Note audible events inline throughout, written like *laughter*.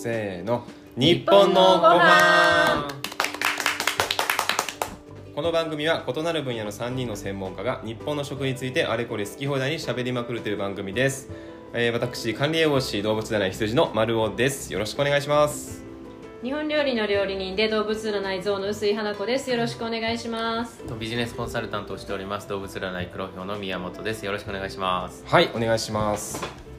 せーの。日本のご飯この番組は異なる分野の3人の専門家が日本の食についてあれこれ好き放題に喋りまくるという番組です、えー、私管理栄養士動物占い羊の丸尾です。よろしくお願いします。日本料理の料理人で動物占い像の薄井花子です。よろしくお願いします。ビジネスコンサルタントをしております。動物占い黒豹の宮本です。よろしくお願いします。はいお願いします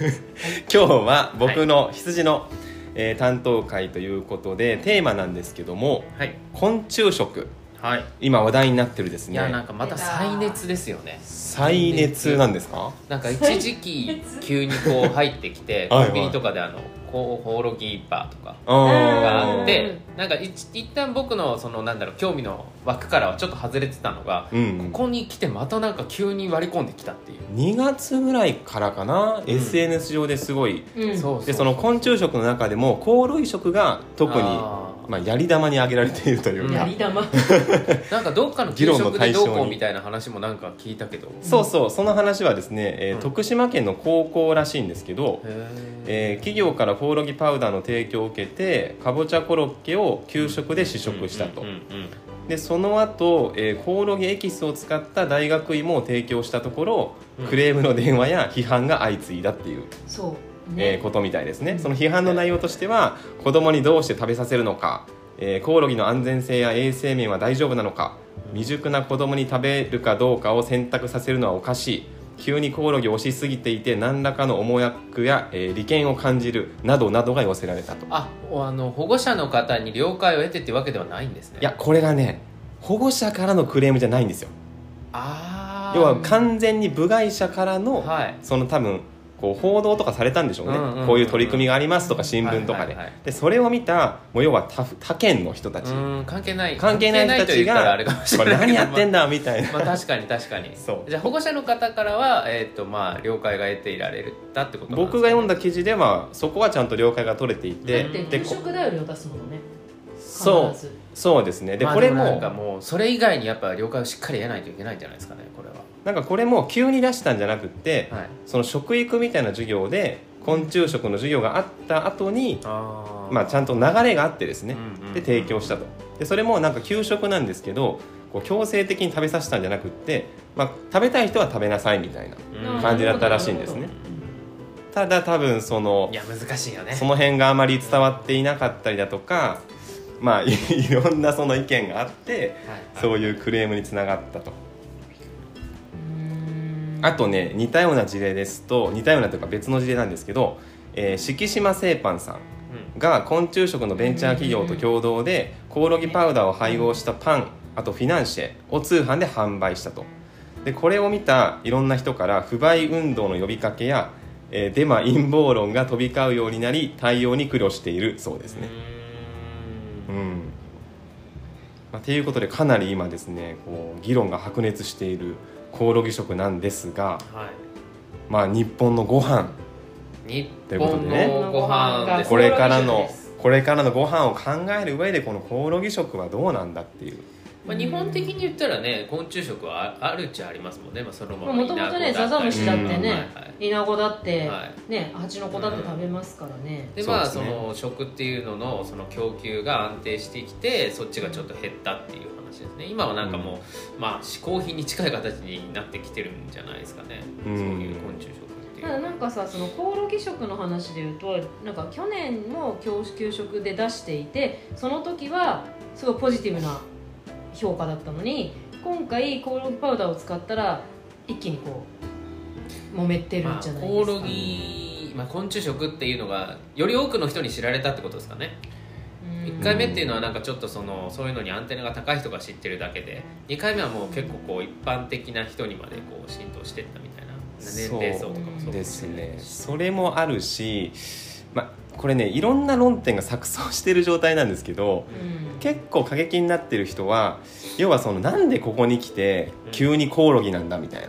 *laughs* 今日は僕の羊の、えー担当会ということでテーマなんですけどもはい。昆虫食。はい。今話題になってるですいやなんねかまた再熱ですよね。再熱なんですか？なんか一時期急にこう入ってきてはい。コンビニとかであのコオロギバーとかあー。があってなんか一一旦僕のそのなんだろう興味の枠からはちょっと外れてたのがうん。ここに来てまたなんか急に割り込んできたっていう。2月ぐらいからかな、ん。SNS 上ですごい。うん。でその昆虫食の中でもコオロギ食が特にまあ、やり玉に挙げられているというか、やり玉。*laughs* なんかどっかの給議論の食で対象にどうこうみたいな話もなんか聞いたけど。そうそうその話はですね、えーうん。徳島県の高校らしいんですけど、へえー企業からコオロギパウダーの提供を受けてかぼちゃコロッケを給食で試食したと、うんうんうんでその後、えーコオロギエキスを使った大学芋を提供したところ、うん。クレームの電話や批判が相次いだっていう、そう。ねえーことみたいですね、うん。その批判の内容としては子供にどうして食べさせるのか、えーコオロギの安全性や衛生面は大丈夫なのか未熟な子供に食べるかどうかを選択させるのはおかしい。急にコオロギを押しすぎていて何らかの思惑や、えー利権を感じるなどなどが寄せられたと。ああの保護者の方に了解を得てってわけではないんですね。いやこれがね保護者からのクレームじゃないんですよ。ああ要は完全に部外者からの、はい。その多分こう報道とかされたんでしょうね、うんうんうんうん。こういう取り組みがありますとか新聞とかで,、はいはいはいでそれを見たもう要は他他県の人たち、うん関係ない。関係ない人たちがあれかもしこれれない。何やってんだだみたいな、まあ確かに確かに。そう。じゃあ保護者の方からは、えーとまあ、了解が得ていられたってことなんです僕が読んだ記事ではそこはちゃんと了解が取れていてだって給でこ食だよりを出すものね。そう。そうですね。で、まあこれももそれ以外にやっぱ了解をしっかり得ないといけないんじゃないですかねこれはなんかこれも急に出したんじゃなくって、はい。その食育みたいな授業で昆虫食の授業があった後にあまあ、ちゃんと流れがあってですね、うんうんで提供したと。でそれもなんか給食なんですけどこう強制的に食べさせたんじゃなくって、まあ、食べたい人は食べなさいみたいなうん。感じだったらしいんですね。ただ多分そのいや難しいよね。その辺があまり伝わっていなかったりだとかまあいいろんなその意見があってはい。はいそういうクレームにつながったと。うんあとね似たような事例ですと似たようなというか別の事例なんですけど、えー敷島製パンさんが昆虫食のベンチャー企業と共同でコオロギパウダーを配合したパンあとフィナンシェを通販で販売したと。でこれを見たいろんな人から不買運動の呼びかけや、えーデマ陰謀論が飛び交うようになり対応に苦慮しているそうですね。ううん。ん、まあ、っていうことでかなり今ですねこう議論が白熱しているコオロギ食なんですがはい。まあ日本のご飯。日ということ本でねのご飯ですこれからのこれからのご飯を考える上でこのコオロギ食はどうなんだっていうまあ、日本的に言ったらね昆虫食はああるっちゃありますもんね、まあ、そのままもともとねザザムシだってねうん。イナゴだってはねハチノコだって食べますからね。でまあそ,、の食っていうののその供給が安定してきてそっちがちょっと減ったっていう話ですね。今はなんかもう、まあ嗜好品に近い形になってきてるんじゃないですかね、うん。そういう昆虫食っていう。ただなんかさそのコオロギ食の話でいうとなんか去年も教給食で出していてその時はすごいポジティブな評価だったのに今回コオロギパウダーを使ったら一気にこう揉めてるまあんじゃないコオロですか、ギ、まあ、昆虫食っていうのがより多くの人に知られたってことですかね。うん。1回目っていうのはなんかちょっとそのそういうのにアンテナが高い人が知ってるだけで2回目はもう結構こう一般的な人にまでこう浸透してったみたいな年齢層とかもそうですね。しそれもあるし、まあ、これねいろんな論点が錯綜している状態なんですけどうん。結構過激になってる人は要はそのなんでここに来て急にコオロギなんだみたいな。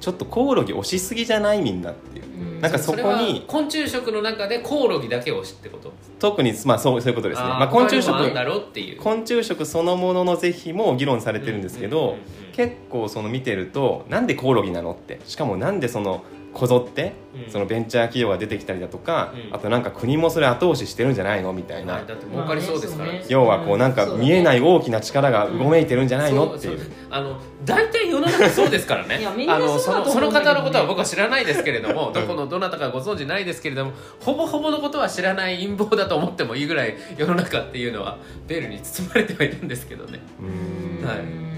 ちょっとコオロギ押しすぎじゃないみんなっていう。うん。なんかそこに昆虫食の中でコオロギだけを知ってこと？特にまあそうそういうことですね。まあ、昆虫食だろうっていう。昆虫食そのものの是非も議論されてるんですけど、うんうんうんうん。結構その見てるとなんでコオロギなのってしかもなんでそのこぞってうん。そのベンチャー企業が出てきたりだとか、うん。あとなんか国もそれ後押ししてるんじゃないのみたいな、はいだって儲かりそうですから、まあね要はこうなんか見えない大きな力がうごめいてるんじゃないのっていう。あの大体世の中そうですからね。いやみんなあのそのその方のことは僕は知らないですけれどもどこのどなたかご存知ないですけれどもほぼほぼのことは知らない陰謀だと思ってもいいぐらい世の中っていうのはベールに包まれてはいるんですけどね。うん。はい。うん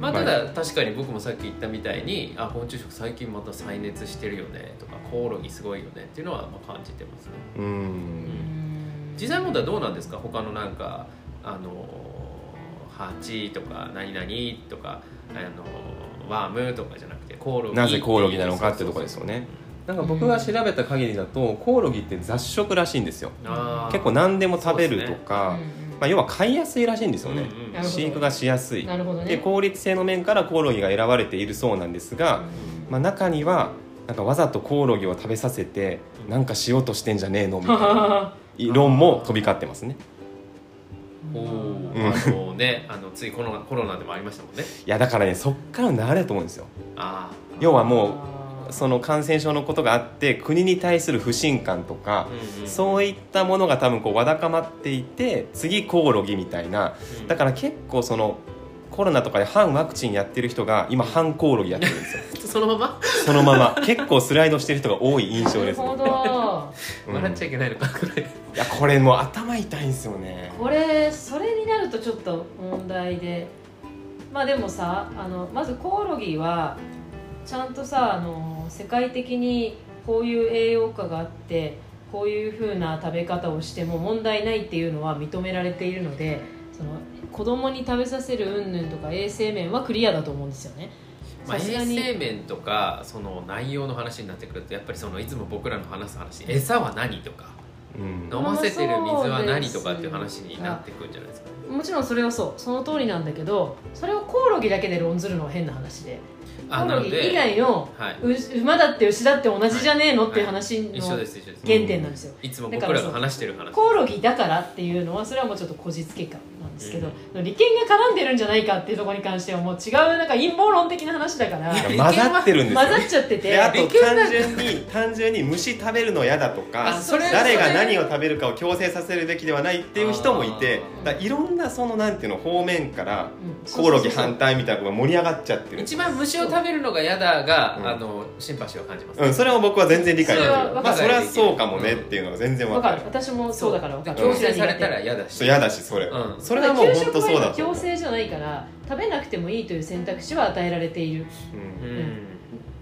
まあ、まあただ確かに僕もさっき言ったみたいにあ昆虫食最近また再熱してるよねとかコオロギすごいよねっていうのはまあ感じてますね。ううん。ん実際問題はどうなんですか？他のなんかあの蜂とか何々とかあのワームとかじゃなくてコオロギなぜコオロギなのかってとこですよねなんか僕が調べた限りだとコオロギって雑食らしいんですよ。結構何でも食べるとか、うんまあ、要は飼いやすいらしいんですよね、うんうん飼育がしやすい。なるほどね。で効率性の面からコオロギが選ばれているそうなんですが、まあ、中にはなんかわざとコオロギを食べさせてなんかしようとしてんじゃねえの？*laughs* みたいな論も飛び交ってますね。おうん。ーあのねあのついコロナコロナでもありましたもんね。いやだからねそっからの流れだと思うんですよ。あ要はもあうその感染症のことがあって国に対する不信感とかあ、うんうん。そういったものが多分こうわだかまっていて次コオロギみたいな。うん。だから結構そのコロナとかで反ワクチンやってる人が今反コオロギやってるんですよ。*laughs* そのまま？そのまま。結構スライドしてる人が多い印象ですね。なるほど。うん。笑っちゃいけないのかこれ。いやこれもう頭痛いんですよね。これそれになるとちょっと問題で。まあでもさあのまずコオロギはちゃんとさあの世界的にこういう栄養価があってこういう風な食べ方をしても問題ないっていうのは認められているのでその子供に食べさせる云々とか衛生面はクリアだと思うんですよね。まあ、衛生面とかその内容の話になってくるとやっぱりそのいつも僕らの話す話餌は何とかうん。飲ませてる水は何とかっていう話になってくるんじゃないですか。ね。もちろんそれはそう。その通りなんだけどそれをコオロギだけで論ずるのは変な話でコあオロギ以外のはい。う馬だって牛だって同じじゃねえのっていう話の原点なんですよ。いつも僕らが話してる話コオロギだからっていうのはそれはもうちょっとこじつけ感なんですけど、利権が絡んでるんじゃないかっていうところに関してはもう違うなんか陰謀論的な話だから混ざってるんですよ。混ざっちゃってて。であと単純に単純に虫食べるの嫌だとかあそれ誰が何を食べるかを強制させるべきではないっていう人もいてだいろんなそのなんていうの方面からうん。コオロギ反対みたいなのが盛り上がっちゃってる。一番虫を食べるのが嫌だが、うん。あのシンパシーを感じます、うん、それも僕は全然理解できる。そまあそれはそうかもねっていうのが全然わわかかる。る私もそうだから分かる。強制されたら嫌だし。そう嫌だしそれ、うん。それはもう本当そうだと強制じゃないから食べなくてもいいという選択肢は与えられている。うん。うん。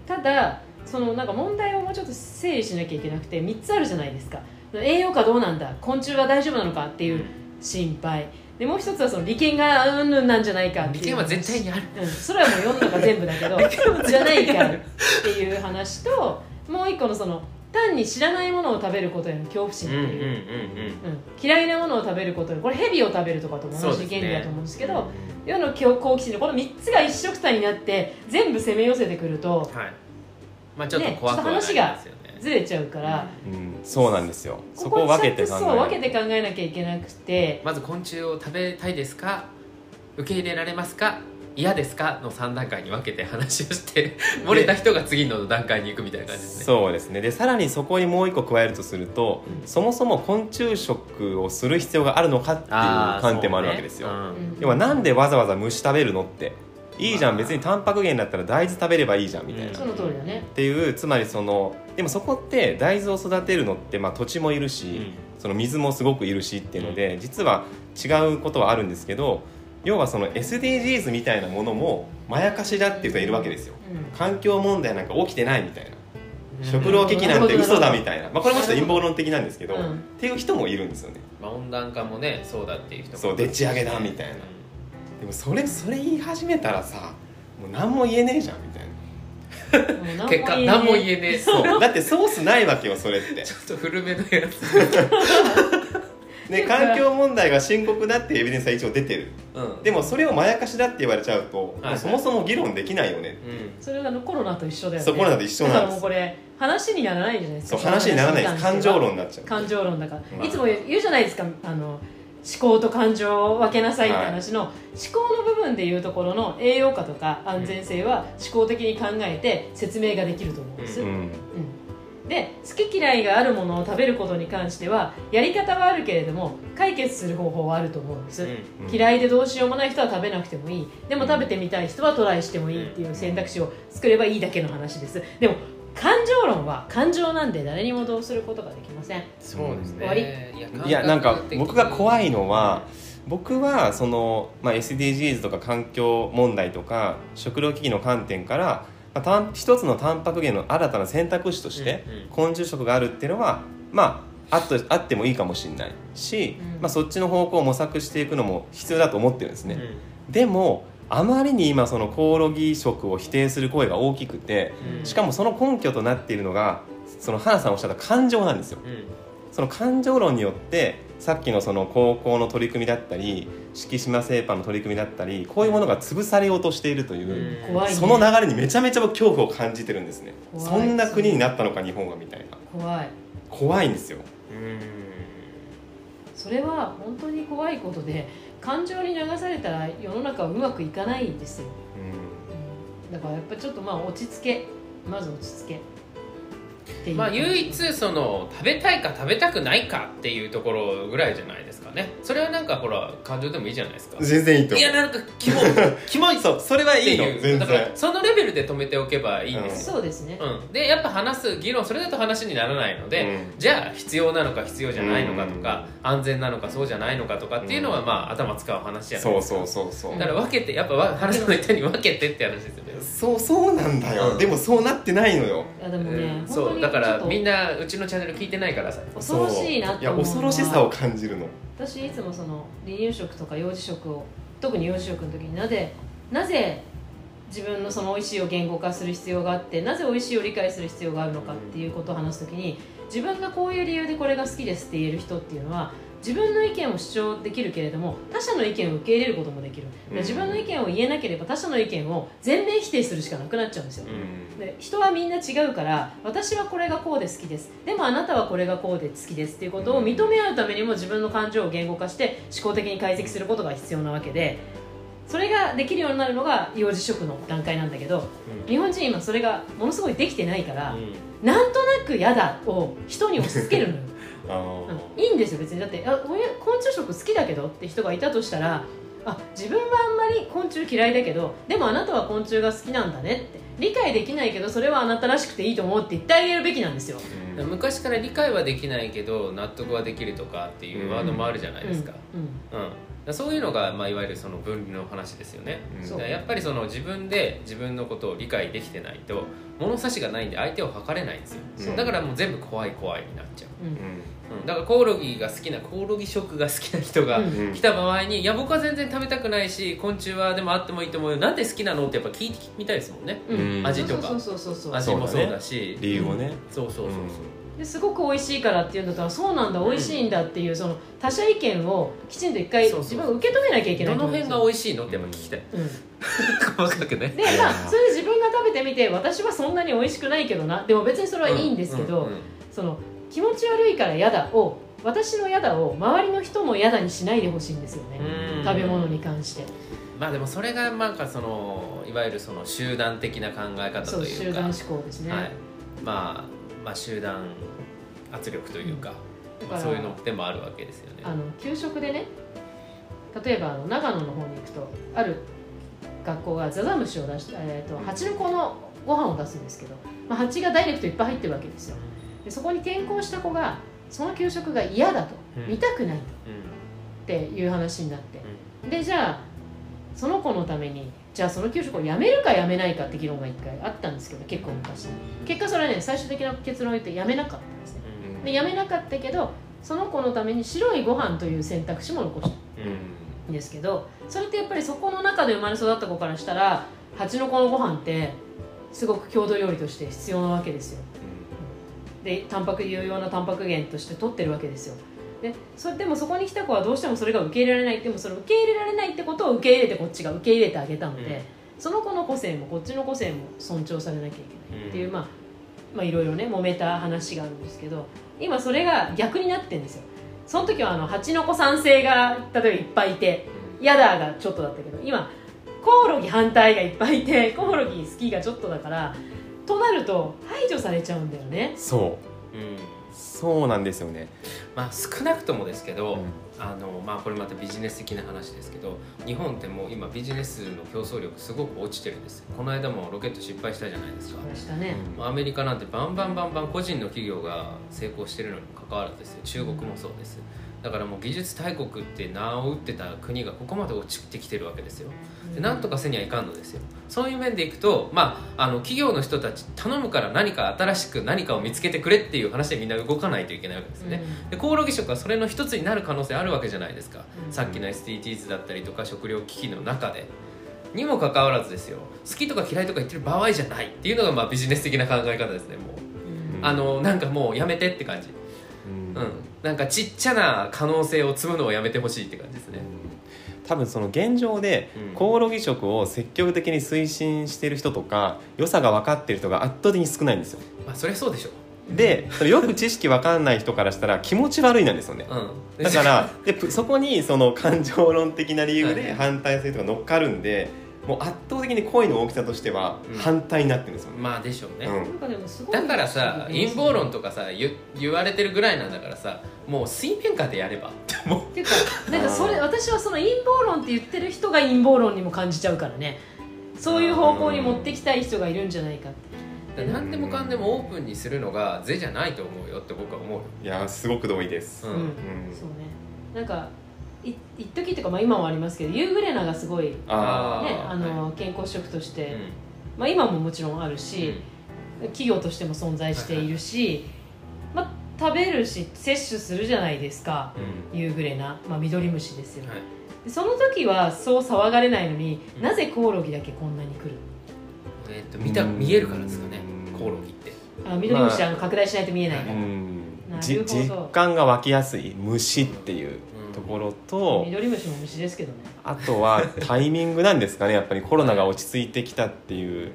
ただそのなんか問題をもうちょっと整理しなきゃいけなくて3つあるじゃないですか。栄養価どうなんだ？昆虫は大丈夫なのか？っていう心配でもう一つはその利権がうんぬんなんじゃないかっていう利権は絶対にある。うん、それはもう世の中全部だけどじゃないかっていう話ともう一個のその単に知らないものを食べることへの恐怖心っていう、嫌いなものを食べることへこれヘビを食べるとかとも同じ原理だと思うんですけど世の好奇心のこの3つが一緒くたになって全部攻め寄せてくるとはい。まあちょっとね怖くはなりますよねずれちゃうから、うん。そうなんですよ。そここを分けて考え分けて考えなきゃいけなくて。まず昆虫を食べたいですか？受け入れられますか？嫌ですか？の3段階に分けて話をして漏れた人が次の段階に行くみたいな感じですね。そうですね。でさらにそこにもう一個加えるとすると、そもそも昆虫食をする必要があるのかっていう観点もあるわけですよ、ねうん。要はなんでわざわざ虫食べるのっていいじゃん別にタンパク源だったら大豆食べればいいじゃんみたいな、うん。その通りだね。っていうつまりそのでもそこって大豆を育てるのって、まあ、土地もいるし、うん。その水もすごくいるしっていうので実は違うことはあるんですけど要はその SDGs みたいなものもまやかしだっていう人がいるわけですよ。うん。環境問題なんか起きてないみたいな。うん。食糧危機なんてうん嘘だみたいな、まあ、これもちょっと陰謀論的なんですけど、うん。っていう人もいるんですよね。まあ、温暖化もねそうだっていう人もそうでっち上げだみたいなでもそれそれ言い始めたらさもう何も言えねえじゃんみたいな。うん結果何も言えねえ。そう。だってソースないわけよそれって。ちょっと古めのやつ。で *laughs* 環境問題が深刻だっていうエビデンスは一応出てる。うん。でもそれをまやかしだって言われちゃうと、はい。もうそもそも議論できないよねう。ん。それがコロナと一緒だよね。そうコロナと一緒なんです。もうこれ話にならないじゃないですか。そう話にならないです。感情論になっちゃう。感情論だから、まあ。いつも言うじゃないですか。あの思考と感情を分けなさいって話の、思考の部分でいうところの栄養価とか安全性は思考的に考えて説明ができると思うんです、ううん。んで好き嫌いがあるものを食べることに関してはやり方はあるけれども解決する方法はあると思うんです、うん。うん。嫌いでどうしようもない人は食べなくてもいい。でも食べてみたい人はトライしてもいいっていう選択肢を作ればいいだけの話です。でも感情論は感情なんで誰にもどうすることができません。そうですね。終わり。いやなんか僕が怖いいのは僕はその、まあ、SDGs とか環境問題とか食糧危機の観点から、まあたん、一つのタンパク源の新たな選択肢として昆虫食があるっていうのはまああっとあってもいいかもしれないし、うん。まあ、そっちの方向を模索していくのも必要だと思ってるんですね、うん。でもあまりに今そのコオロギ食を否定する声が大きくてうん。しかもその根拠となっているのがその花さんおっしゃった感情なんですよ。うん。その感情論によってさっきのその高校の取り組みだったり敷島製パンの取り組みだったりこういうものが潰されようとしているという、うん。ね。その流れにめちゃめちゃ僕恐怖を感じてるんですね。そんな国になったのか日本はみたいな。怖い。怖いんですよ。うん。それは本当に怖いことで感情に流されたら世の中はうまくいかないんですよ、うん。だからやっぱちょっとまあ落ち着け。まず落ち着け。まあ唯一その食べたいか食べたくないかっていうところぐらいじゃないですかね。それはなんかほら感情でもいいじゃないですか。全然いいと思う。いやなんかキモいキモいっそう。それはいていの。いう。全だから然そのレベルで止めておけばいいんですよ、そうですね、うん。でやっぱ話す議論それだと話にならないので、うん。じゃあ必要なのか必要じゃないのかとか、安全なのかそうじゃないのかとかっていうのは、うん。まあ頭使う話じゃないそうですかそうそうそう。だから分けてやっぱわ話の言ったように分けてって話ですよ。ねそうそうなんだよ、うん。でもそうなってないのよ。いやでもね、うん。本当そうにだからみんななうちのチャンネル聞いてないからさ。恐ろしいなっていや思うのは恐ろしさを感じるの私いつもその離乳食とか幼児食を特に幼児食の時になぜなぜ自分のその美味しいを言語化する必要があってなぜ美味しいを理解する必要があるのかっていうことを話す時に自分がこういう理由でこれが好きですって言える人っていうのは自分の意見を主張できるけれども他者の意見を受け入れることもできる、うん。自分の意見を言えなければ他者の意見を全面否定するしかなくなっちゃうんですよ、うん。で人はみんな違うから私はこれがこうで好きです。でもあなたはこれがこうで好きです。っていうことを認め合うためにも自分の感情を言語化して思考的に解析することが必要なわけでそれができるようになるのが幼児食の段階なんだけど日本人今それがものすごいできてないから、なんとなく嫌だを人に押し付けるのよいいんですよ別に。だってあ俺昆虫食好きだけどって人がいたとしたらあ自分はあんまり昆虫嫌いだけどでもあなたは昆虫が好きなんだねって。理解できないけどそれはあなたらしくていいと思うって言ってあげるべきなんですよ、ーうん。昔から理解はできないけど納得はできるとかっていうワードもあるじゃないですか、うん。うん。そういうのが、まあ、いわゆるその分離の話ですよね、うん。やっぱりその自分で自分のことを理解できてないと物差しがないんで相手を測れないんですよ、そう。だからもう全部怖い怖いになっちゃう、うんだからコオロギが好きなコオロギ食が好きな人が来た場合に、いや僕は全然食べたくないし昆虫はでもあってもいいと思うよ。なんで好きなのってやっぱ聞いてみたいですもんね。味とか。そうそうそうそう味もそうだし。理由をね、そうそうそうそう、ですごく美味しいからっていうんだったらそうなんだ。美味しいんだっていうその他者意見をきちんと一回自分が受け止めなきゃいけないどの辺がい美味しいのってやっぱ聞きたい。うん。*laughs* 細かくね。でまあそれで自分が食べてみて私はそんなに美味しくないけどな。でも別にそれはいいんですけど、その気持ち悪いから嫌だを私の嫌だを周りの人も嫌だにしないでほしいんですよね、うん。食べ物に関して。まあでもそれがなんかそのいわゆるその集団的な考え方というか。集団思考ですね、はい、まあまあ集団圧力というか、まあ、だからそういうのでもあるわけですよね。あの給食でね。例えばあの長野の方に行くとある学校がザザムシを出して、えー、と蜂の子のご飯を出すんですけど、まあ、蜂がダイレクトいっぱい入ってるわけですよでそこに転校した子がその給食が嫌だと、うん。見たくないうん。っていう話になって。でじゃあその子のためにじゃあその給食をやめるかやめないかって議論が一回あったんですけど結構昔。結果それはね最終的な結論を言ってやめなかったんですね。うん。でやめなかったけどその子のために白いご飯という選択肢も残した。うんん。ですけどそれってやっぱりそこの中で生まれ育った子からしたら蜂の子のご飯ってすごく郷土料理として必要なわけですよでタンパク有用なタンパク源として取ってるわけですよ。でそでもそこに来た子はどうしてもそれが受け入れられない。でもその受け入れられないってことを受け入れてこっちが受け入れてあげたので、うん。その子の個性もこっちの個性も尊重されなきゃいけないっていう、まあまあいろいろね揉めた話があるんですけど今それが逆になってるんですよ。その時はあの蜂の子賛成が例えばいっぱいいてヤダーがちょっとだったけど今コオロギ反対がいっぱいいてコオロギ好きがちょっとだからとなると排除されちゃうんだよね。そう。うん。そうなんですよね、まあ少なくともですけど、うん。あのまあこれまたビジネス的な話ですけど日本ってもう今ビジネスの競争力すごく落ちてるんですこの間もロケット失敗したじゃないですか。したね、まあアメリカなんてバンバンバンバン個人の企業が成功してるのにもかかわらずですよ。中国もそうですだからもう技術大国って名を打ってた国がここまで落ちてきてるわけですよ。でなんとかせにはいかんのですよ。そういう面でいくと、まあ、あの企業の人たち頼むから何か新しく何かを見つけてくれっていう話でみんな動かないといけないわけですよね、でコオロギ食はそれの一つになる可能性あるわけじゃないですか、うん。さっきの SDGs だったりとか食料危機の中で。にもかかわらずですよ。好きとか嫌いとか言ってる場合じゃないっていうのがまあビジネス的な考え方ですねもう、うん。あのなんかもうやめてって感じ。うん。うんなんかちっちゃな可能性を積むのをやめてほしいって感じですね。多分その現状でうん。コオロギ食を積極的に推進してる人とか良さが分かってる人が圧倒的に少ないんですよ。まあそりゃそうでしょ。でよく知識分かんない人からしたら気持ち悪いなんですよね。うん。だからでぷそこにその感情論的な理由はいで反対する人が乗っかるんでもう圧倒的に声の大きさとしてはうん。反対になってるんですよね、まあでしょうね、うん。なんかでもすごいだからさ陰謀論とかさ言言われてるぐらいなんだからさもう水面下でやれば。もっていうかなんかそれ私はその陰謀論って言ってる人が陰謀論にも感じちゃうからね。そういう方向に持ってきたい人がいるんじゃないかって。う何でもかんでもオープンにするのが是じゃないと思うよって僕は思う。よいやすごく同意です、うん。うん。そうね。なんかい一時っていうかまあ今もありますけどユーグレナがすごいねあーあの健康食として、うん。まあ今ももちろんあるし、企業としても存在しているし、まあ食べるし摂取するじゃないですかうん。ユーグレナ、まあ、ミドリムシですよ、はい。でその時はそう騒がれないのに、うん。なぜコオロギだけこんなに来る？えーっと見た見えるからですかねうんコオロギって。あミドリムシまああの拡大しないと見えないから、うん。なるほど。じ実感が湧きやすい。虫っていうところと、ミドリムシも虫ですけどね。あとは *laughs* タイミングなんですかね。やっぱりコロナが落ち着いてきたっていう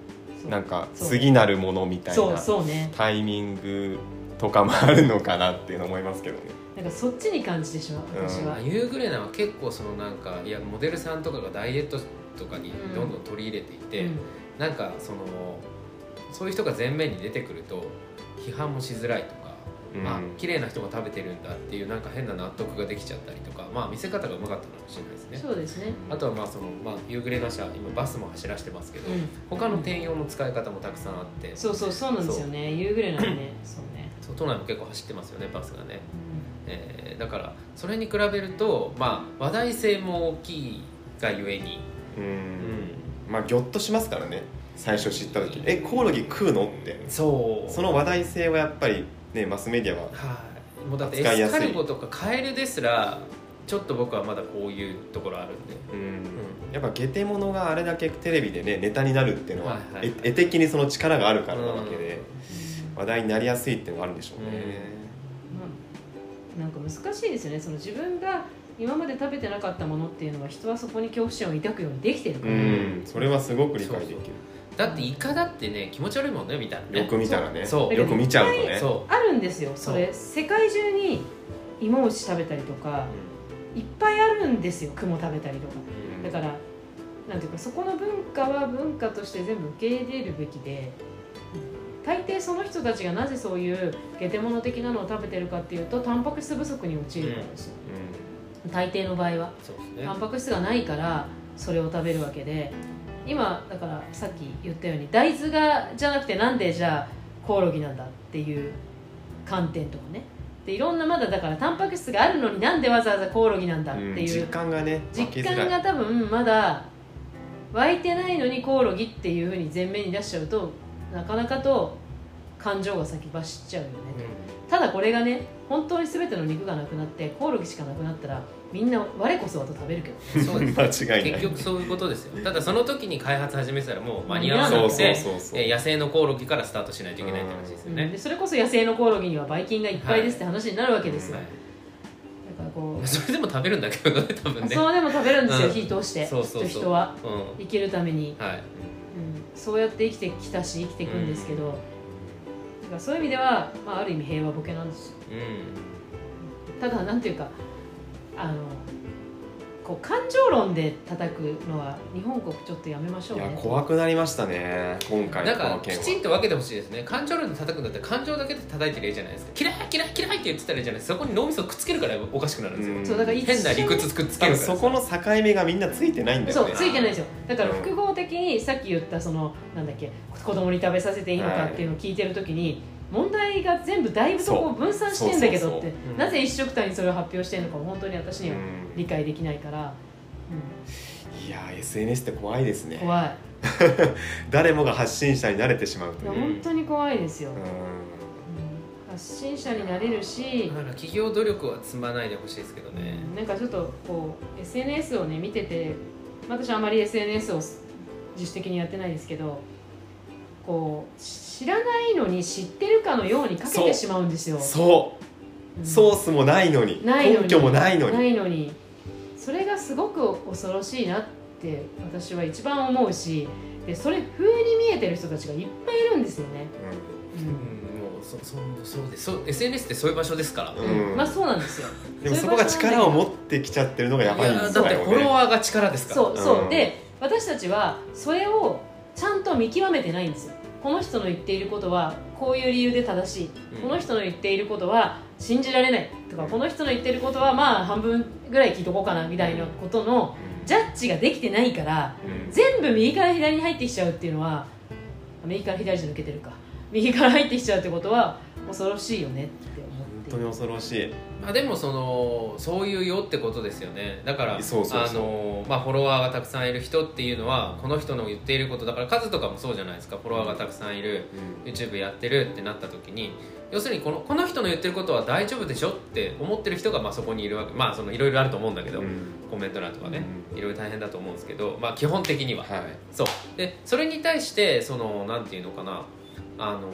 なんか次なるものみたいそうなそうね。タイミングとかもあるのかなっていうの思いますけどね。なんかそっちに感じてしまう私は、ユーグレナは結構そのなんかいやモデルさんとかがダイエットとかにどんどん取り入れていて、うん。なんかそのそういう人が前面に出てくると批判もしづらいとか、うん。あ綺麗な人が食べてるんだっていうなんか変な納得ができちゃったりとかまあ見せ方がうまかったかもしれないですね。そうですね。あとはまあその、まあ、ユーグレナ社今バスも走らせてますけど、うん。他の転用の使い方もたくさんあって、そうそうそうなんですよね。夕暮れなんね *clears throat* そうね、そう都内も結構走ってますよねバスがね、うえーだからそれに比べると、まあ、話題性も大きいがゆえに、うん。うん。まあギョッとしますからね。最初知った時。えコオロギ食うの？って。そう。その話題性はやっぱりねマスメディアは。はい、もうだってエスカルゴとかカエルですらちょっと僕はまだこういうところあるんで。うん。やっぱゲテモノがあれだけテレビでねネタになるっていうのは、はいはい。はいえ絵的にその力があるからなわけで、ん。話題になりやすいっていうのがあるんでしょうね、まあなんか難しいですよね。その自分が今まで食べてなかったものっていうのは人はそこに恐怖心を抱くようにできてるかうら、ん。それはすごく理解できるだってイカだってね気持ち悪いもんねみたいなね。よく見たらね。そう。よく見ちゃうとね。そあるんですよそれ。世界中に芋虫食べたりとかいっぱいあるんですよ雲食べたりとか。うん。だからなんていうかそこの文化は文化として全部受け入れるべきで大抵その人たちがなぜそういうゲテモノ的なのを食べてるかっていうとタンパク質不足に陥るからですよ、大抵の場合は。そうですね。タンパク質がないからそれを食べるわけで今だからさっき言ったように大豆がじゃなくてなんでじゃあコオロギなんだっていう観点とかね。でいろんなまだだからタンパク質があるのになんでわざわざコオロギなんだってうん実いう感がね実感が多分まだ湧いてないのにコオロギっていうふうに前面に出しちゃうとなかなかと感情が先走っちゃうよね、ただこれがね本当に全ての肉がなくなってコオロギしかなくなったらみんな我こそはと食べるけどね。うんそうです。*laughs* 間違いない。結局そういうことですよ。ただその時に開発始めてたらもう間に合わなくて野生のコオロギからスタートしないといけないって話ですよね。うん。でそれこそ野生のコオロギにはばい菌がいっぱいですって話になるわけですよ、はいこう。*laughs* それでも食べるんだけどね多分ね。*laughs* そうでも食べるんですよ、うん。火通して。そうそう人は。うん。生きるために、はい。うん、そうやって生きてきたし生きていくんですけど、だからそういう意味では、まあ、ある意味平和ボケなんですよ。うん。ただなんていうかあのこう感情論で叩くのは日本国ちょっとやめましょうね。いや怖くなりましたね今回なんかのこの件は。きちんと分けてほしいですね。感情論で叩くんだったら感情だけで叩いてりゃいいじゃないですか。嫌い嫌い嫌いって言ってたらいいじゃないですか。そこに脳みそくっつけるからおかしくなるんですよ、うん。そうだから一変な理屈くっつけるそこの境目がみんなついてないんだそうよねついてないんですよ。だからうん複合的にさっき言ったそのなんだっけ子供に食べさせていいのかっていうのを聞いてる時に、問題が全部だいぶとこう。分散してんだけどってそうそうそう。うん。なぜ一緒くたにそれを発表してるのかも本当に私にはうん。理解できないから、いやー SNS って怖いですね。うん怖い。*laughs* 誰もが発信者に慣れてしまうという。本当に怖いですよ、ううん。発信者になれるし企業努力は積まないでほしいですけどね、なんかちょっとこう SNS をね見てて私あまり SNS を自主的にやってないですけどこう知らないのに知ってるかのようにかけてしまうんですよ。んそう。うん。ソースもないのに。ないのに。根拠もないのに。ないのに。それがすごく恐ろしいなって私は一番思うしでそれ風に見えてる人たちがいっぱいいるんですよね、うん、もうそそそうです。そう SNS ってそういう場所ですから、うん。うんまあそうなんですよ。でもそこが力を持ってきちゃってるのがやばいんですよだってフォロワーが力ですから。そうそう、うん。で私たちはそれをちゃんと見極めてないんですよこの人の言っていることはこういう理由で正しい、うん。この人の言っていることは信じられないとかこの人の言っていることはまあ半分ぐらい聞いとこうかなみたいなことのジャッジができてないからうん。全部右から左に入ってきちゃうっていうのは右から左じゃ抜けてるか。右から入ってきちゃうってことは恐ろしいよねって当に恐ろしい。まあ、でもそのそういうよってことですよね。だからフォロワーがたくさんいる人っていうのはこの人の言っていることだから数とかもそうじゃないですか。フォロワーがたくさんいる YouTube やってるってなった時に。要するにこのこの人の言ってることは大丈夫でしょって思ってる人がまあそこにいるわけ。まあそのいろいろあると思うんだけど、うん。コメント欄とかね。うん。いろいろ大変だと思うんですけど、まあ、基本的には。はい。そう。でそれに対してそのなんていうのかな。あの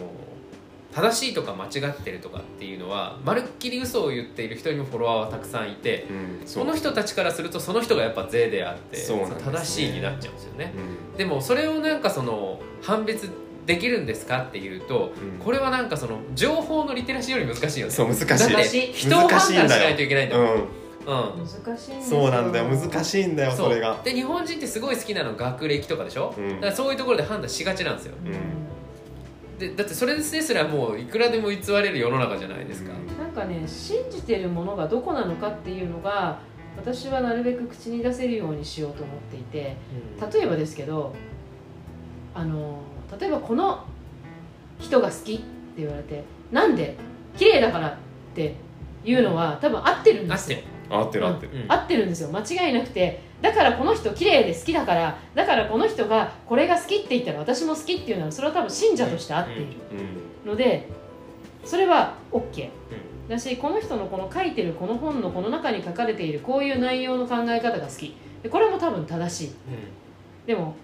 正しいとか間違ってるとかっていうのはまるっきり嘘を言っている人にもフォロワーはたくさんいてうんその人たちからするとその人がやっぱ税であってね。正しいになっちゃうんですよね。うん。でもそれをなんかその判別できるんですかっていうと、うん。これはなんかその情報のリテラシーより難しいよね。そう難しい。だって人を判断しないといけないんだよ、うん。うん。難しいそうなんだよ。難しいんだよそれが。で日本人ってすごい好きなの学歴とかでしょ、うん。だからそういうところで判断しがちなんですよ。うんでだってそれですらもういくらでも偽れる世の中じゃないですか、うん。なんかね信じてるものがどこなのかっていうのが私はなるべく口に出せるようにしようと思っていて例えばですけどあの例えばこの人が好きって言われてなんで？綺麗だからっていうのは多分合ってるんですよ。合ってる、合ってる合ってる。うん。合ってるんですよ。間違いなくて。だからこの人綺麗で好きだから。だからこの人がこれが好きって言ったら私も好きっていうのはそれは多分信者として合っている。うん。のでそれは OK だしこの人のこの書いてるこの本のこの中に書かれているこういう内容の考え方が好き。でこれも多分正しい。でも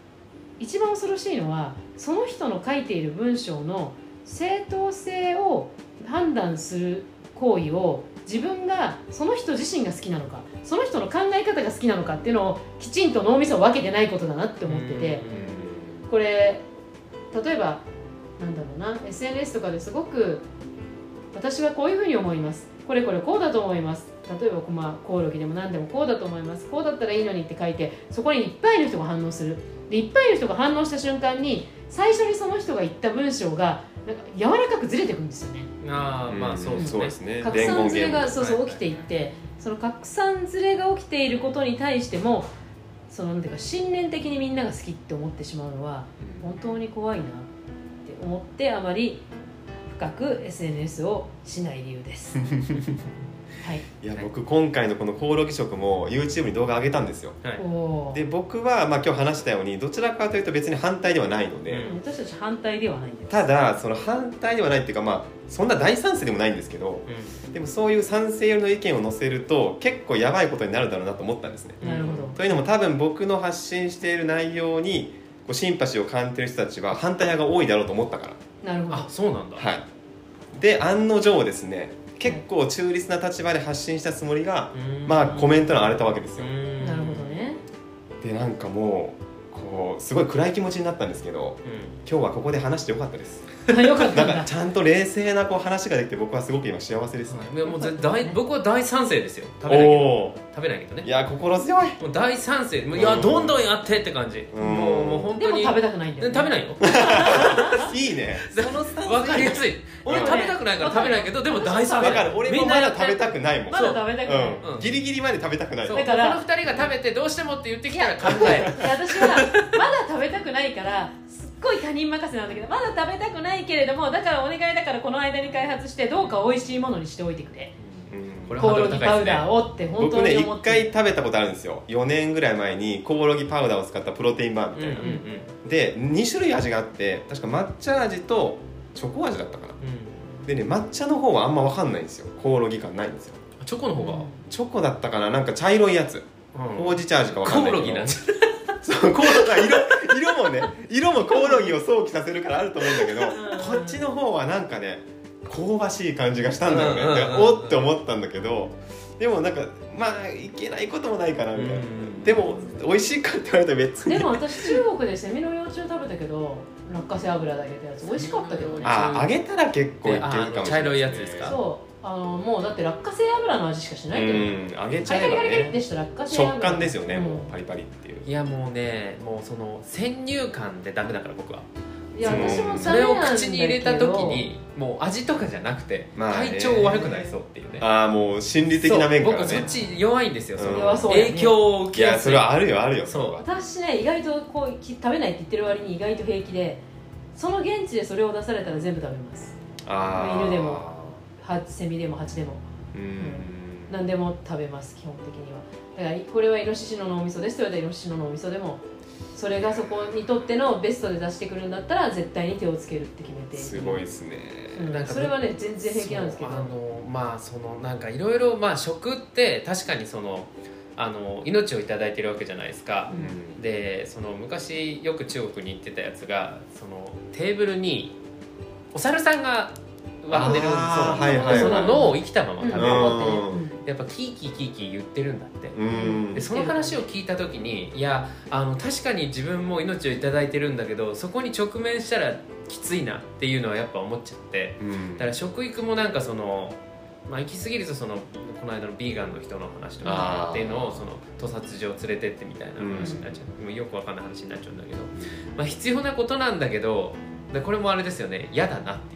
一番恐ろしいのはその人の書いている文章の正当性を判断する行為を自分がその人自身が好きなのかその人の考え方が好きなのかっていうのをきちんと脳みそを分けてないことだなって思ってて。これ例えばなんだろうな SNS とかですごく私はこういうふうに思います。これこれこうだと思います。例えば、まあ、コオロギでも何でもこうだと思います。こうだったらいいのにって書いてそこにいっぱいの人が反応する。でいっぱいの人が反応した瞬間に最初にその人が言った文章がなんか柔らかくずれてくるんですよね。ああまあそうですね。そうですね。拡散ずれがそうそうはい起きていってその拡散ずれが起きていることに対してもそのなんていうか信念的にみんなが好きって思ってしまうのは本当に怖いなって思ってあまり深く SNS をしない理由です。*laughs* はい。いや僕今回のこのコオロギ食も YouTube に動画上げたんですよ。はい。で僕はまあ今日話したようにどちらかというと別に反対ではないので、うん。私たち反対ではないんです。ただその反対ではないっていうかまあそんな大賛成でもないんですけどでもそういう賛成寄りの意見を載せると結構やばいことになるだろうなと思ったんですね。うんなるほど。というのも多分僕の発信している内容にこうシンパシーを感じている人たちは反対派が多いだろうと思ったから。あなるほど。そうなんだ。はい。で案の定ですね結構中立な立場で発信したつもりが、うん。まあコメント欄荒れたわけですよ、うん。なるほどね。でなんかもうこうすごい暗い気持ちになったんですけど今日はここで話してよかったです。あ *laughs* よかったなんかちゃんと冷静なこう話ができて僕はすごく今幸せですね、い。やもうぜ大僕は大賛成ですよ。食おべないけどお食べないけどね。いや心強い。もう大賛成。もういやうんどんどんやってって感じ。うん。もうもう本当に。でも食べたくないんだよ、ね、食べないよ *laughs* いいね。*laughs* そのスタンスわかりやすい俺食べたくないから食べないけどでも大賛成。わかる。俺もまだ食べたくないもん。まだ食べたくない、うん。うん。ギリギリまで食べたくないだからこの二人が食べてどうしてもって言ってきたら考え私はまだ食べたくないからごい他人任せなんだけどまだ食べたくないけれどもだからお願いだからこの間に開発してどうか美味しいものにしておいてくれ。うん。これコオロギパウハードル高いですねダーをって本当僕ね一に思って。回食べたことあるんですよ。4年ぐらい前にコオロギパウダーを使ったプロテインバーみたいな、うんうんうん。で2種類味があって確か抹茶味とチョコ味だったかな。でね抹茶の方はあんま分かんないんですよ。コオロギ感ないんですよ。チョコの方が？チョコだったかな。なんか茶色いやつ。うん。ほうじ茶味か分かコんないけど。オロギなんじそうコオロギ色色もね色もコオロギを想起させるからあると思うんだけどこっちの方はなんかね香ばしい感じがしたんだよね、うんうんうんうん。でおって思ったんだけどでもなんかまあいけないこともないかなみたいな、うんでも美味しいかって言われたら別に。でも私中国でセミの幼虫食べたけど落花生油だけたやつ美味しかったけどね。あ揚げたら結構いけるかもしれない、であ茶色いやつですか？そうあのもうだって落花生油の味しかしないけど、う。ん揚げちゃえばカリカリカリカリってねした落花生油。食感ですよね、うん。もうパリパリっていう。いやもうねもうその先入観でダメだから僕は。いやその私もそれをダメなんだけど口に入れた時にもう味とかじゃなくてまあね。体調悪くなりそうっていうね。ああもう心理的な面からね。そう僕そっち弱いんですよ、うんその弱そう影響を受いけやすい。やそれはあるよあるよそう。れは。私ね意外とこうき食べないって言ってる割に意外と平気でその現地でそれを出されたら全部食べます。あー。犬でも。はセミでもハチでも。うん。何でも食べます基本的には。だからこれはイノシシの脳みそですと言われたらイノシシの脳みそでもそれがそこにとってのベストで出してくるんだったら絶対に手をつけるって決めてすごいですね、うん。なんかそれはね全然平気なんですけど。あのまあそのなんかいろいろまあ食って確かにそのあの命をいただいてるわけじゃないですか、うん。でその昔よく中国に行ってたやつがそのテーブルにお猿さんが割ってるはいはいはい。その脳を生きたままうん食べる、ってやっぱキーキーキーキー言ってるんだって、うん。でその話を聞いた時にいやあの確かに自分も命をいただいてるんだけどそこに直面したらきついなっていうのはやっぱ思っちゃって。うん。だから食育もなんかその、まあ、行き過ぎるとそのこの間のビーガンの人の話とかっていうのをその屠殺場連れてってみたいな話になっちゃう、もうよくわかんない話になっちゃうんだけど、まあ、必要なことなんだけどでこれもあれですよね。嫌だなって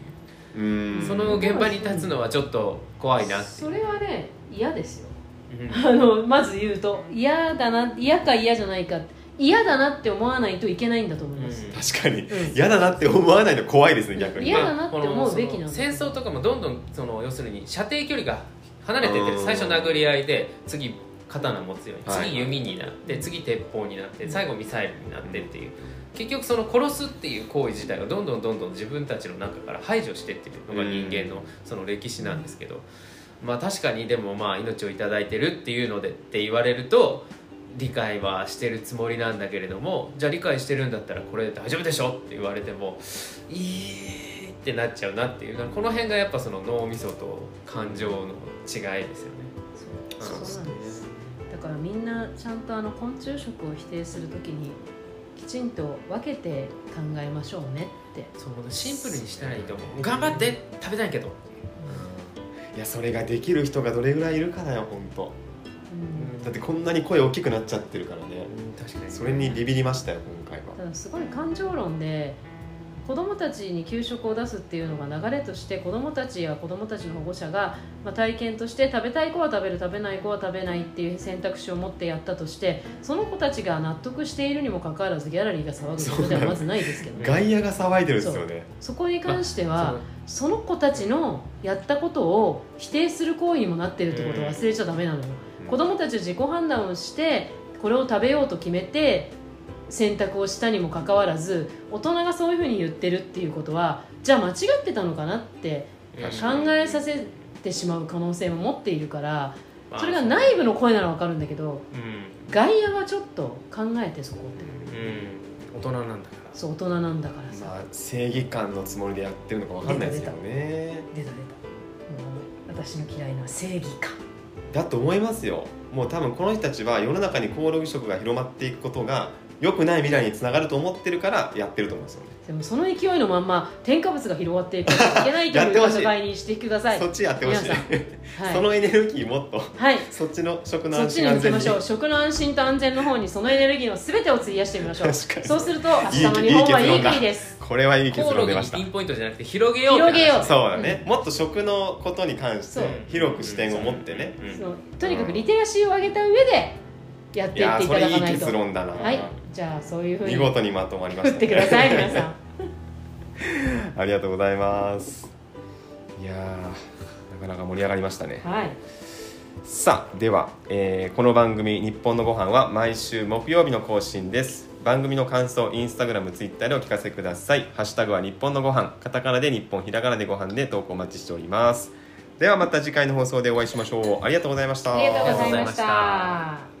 その現場に立つのはちょっと怖いなそれはね嫌ですよ。うん。あのまず言うと嫌だな嫌か嫌じゃないか嫌だなって思わないといけないんだと思います、確かに。うん。嫌だなって思わないの怖いですね逆に。嫌だなって思うべきなの戦争とかもどんどんその要するに射程距離が離れてってうん最初殴り合いで次刀持つようにはい。次弓になって次鉄砲になって最後ミサイルになってっていう。結局その殺すっていう行為自体をどんどんどんどん自分たちの中から排除してっていうのが人間のその歴史なんですけど。まあ確かにでもまあ命をいただいてるっていうのでって言われると理解はしてるつもりなんだけれどもじゃあ理解してるんだったらこれ大丈夫でしょって言われてもいいってなっちゃうなっていう。この辺がやっぱその脳みそと感情の違いですよね。そう。ですだからみんなちゃんとあの昆虫食を否定するときにきちんと分けて考えましょうねって。そうシンプルにしたらいいと思う。頑張って食べたいけど。いやそれができる人がどれぐらいいるかだよ本当うん。だってこんなに声大きくなっちゃってるからね。確かに。それにビビりましたよ今回は。ただすごい感情論で子どもたちに給食を出すっていうのが流れとして子どもたちや子どもたちの保護者が、まあ、体験として食べたい子は食べる食べない子は食べないっていう選択肢を持ってやったとしてその子たちが納得しているにもかかわらずギャラリーが騒ぐことではまずないですけどね。外野が騒いでるんですよね。そこに関しては、まあその子たちのやったことを否定する行為にもなってるってことを忘れちゃダメなのよ、うん。子供たちは自己判断をしてこれを食べようと決めて選択をしたにもかかわらず大人がそういうふうに言ってるっていうことはじゃあ間違ってたのかなってうん考えさせてしまう可能性も持っているからまあそれが内部の声なら分かるんだけどうん。外野はちょっと考えてそこってう。ん。大人なんだから。そう大人なんだからさ。まあ正義感のつもりでやってるのかわかんないですよね。出た出た私の嫌いな正義感。だと思いますよ。もう多分この人たちは世の中にコオロギ食が広まっていくことが良くない未来につながると思ってるからやってると思うんですよね。でもその勢いのまんま添加物が広がっていくといけないというやってほしい。戦いにしてください。そっちやってほしい、はい。そのエネルギーもっと。はい。そっちの食のそっちに安心安全に。向けましょう。食の安心と安全の方にそのエネルギーの全てを費やしてみましょう。確かに。そうすると明日の日本はいい国です。これはいい結論出ました。ピンポイントじゃなくて広げよう広げよう。そうだね、もっと食のことに関してそう。広く視点を持ってね、う。んそう。とにかくリテラシーを上げた上でやっていっていそれいいただかないと結論だな、はい。じゃあそういうふうに見事にまとまりました、振ってください皆さん。*laughs* ありがとうございます。いやーなかなか盛り上がりましたね。はい。さあでは、えーこの番組「日本のご飯は毎週木曜日の更新です。番組の感想インスタグラムツイッターでお聞かせください。ハッシュタグは日本のご飯。カタカナで日本ひらがなでご飯で投稿お待ちしております。ではまた次回の放送でお会いしましょう。ありがとうございました。ありがとうございました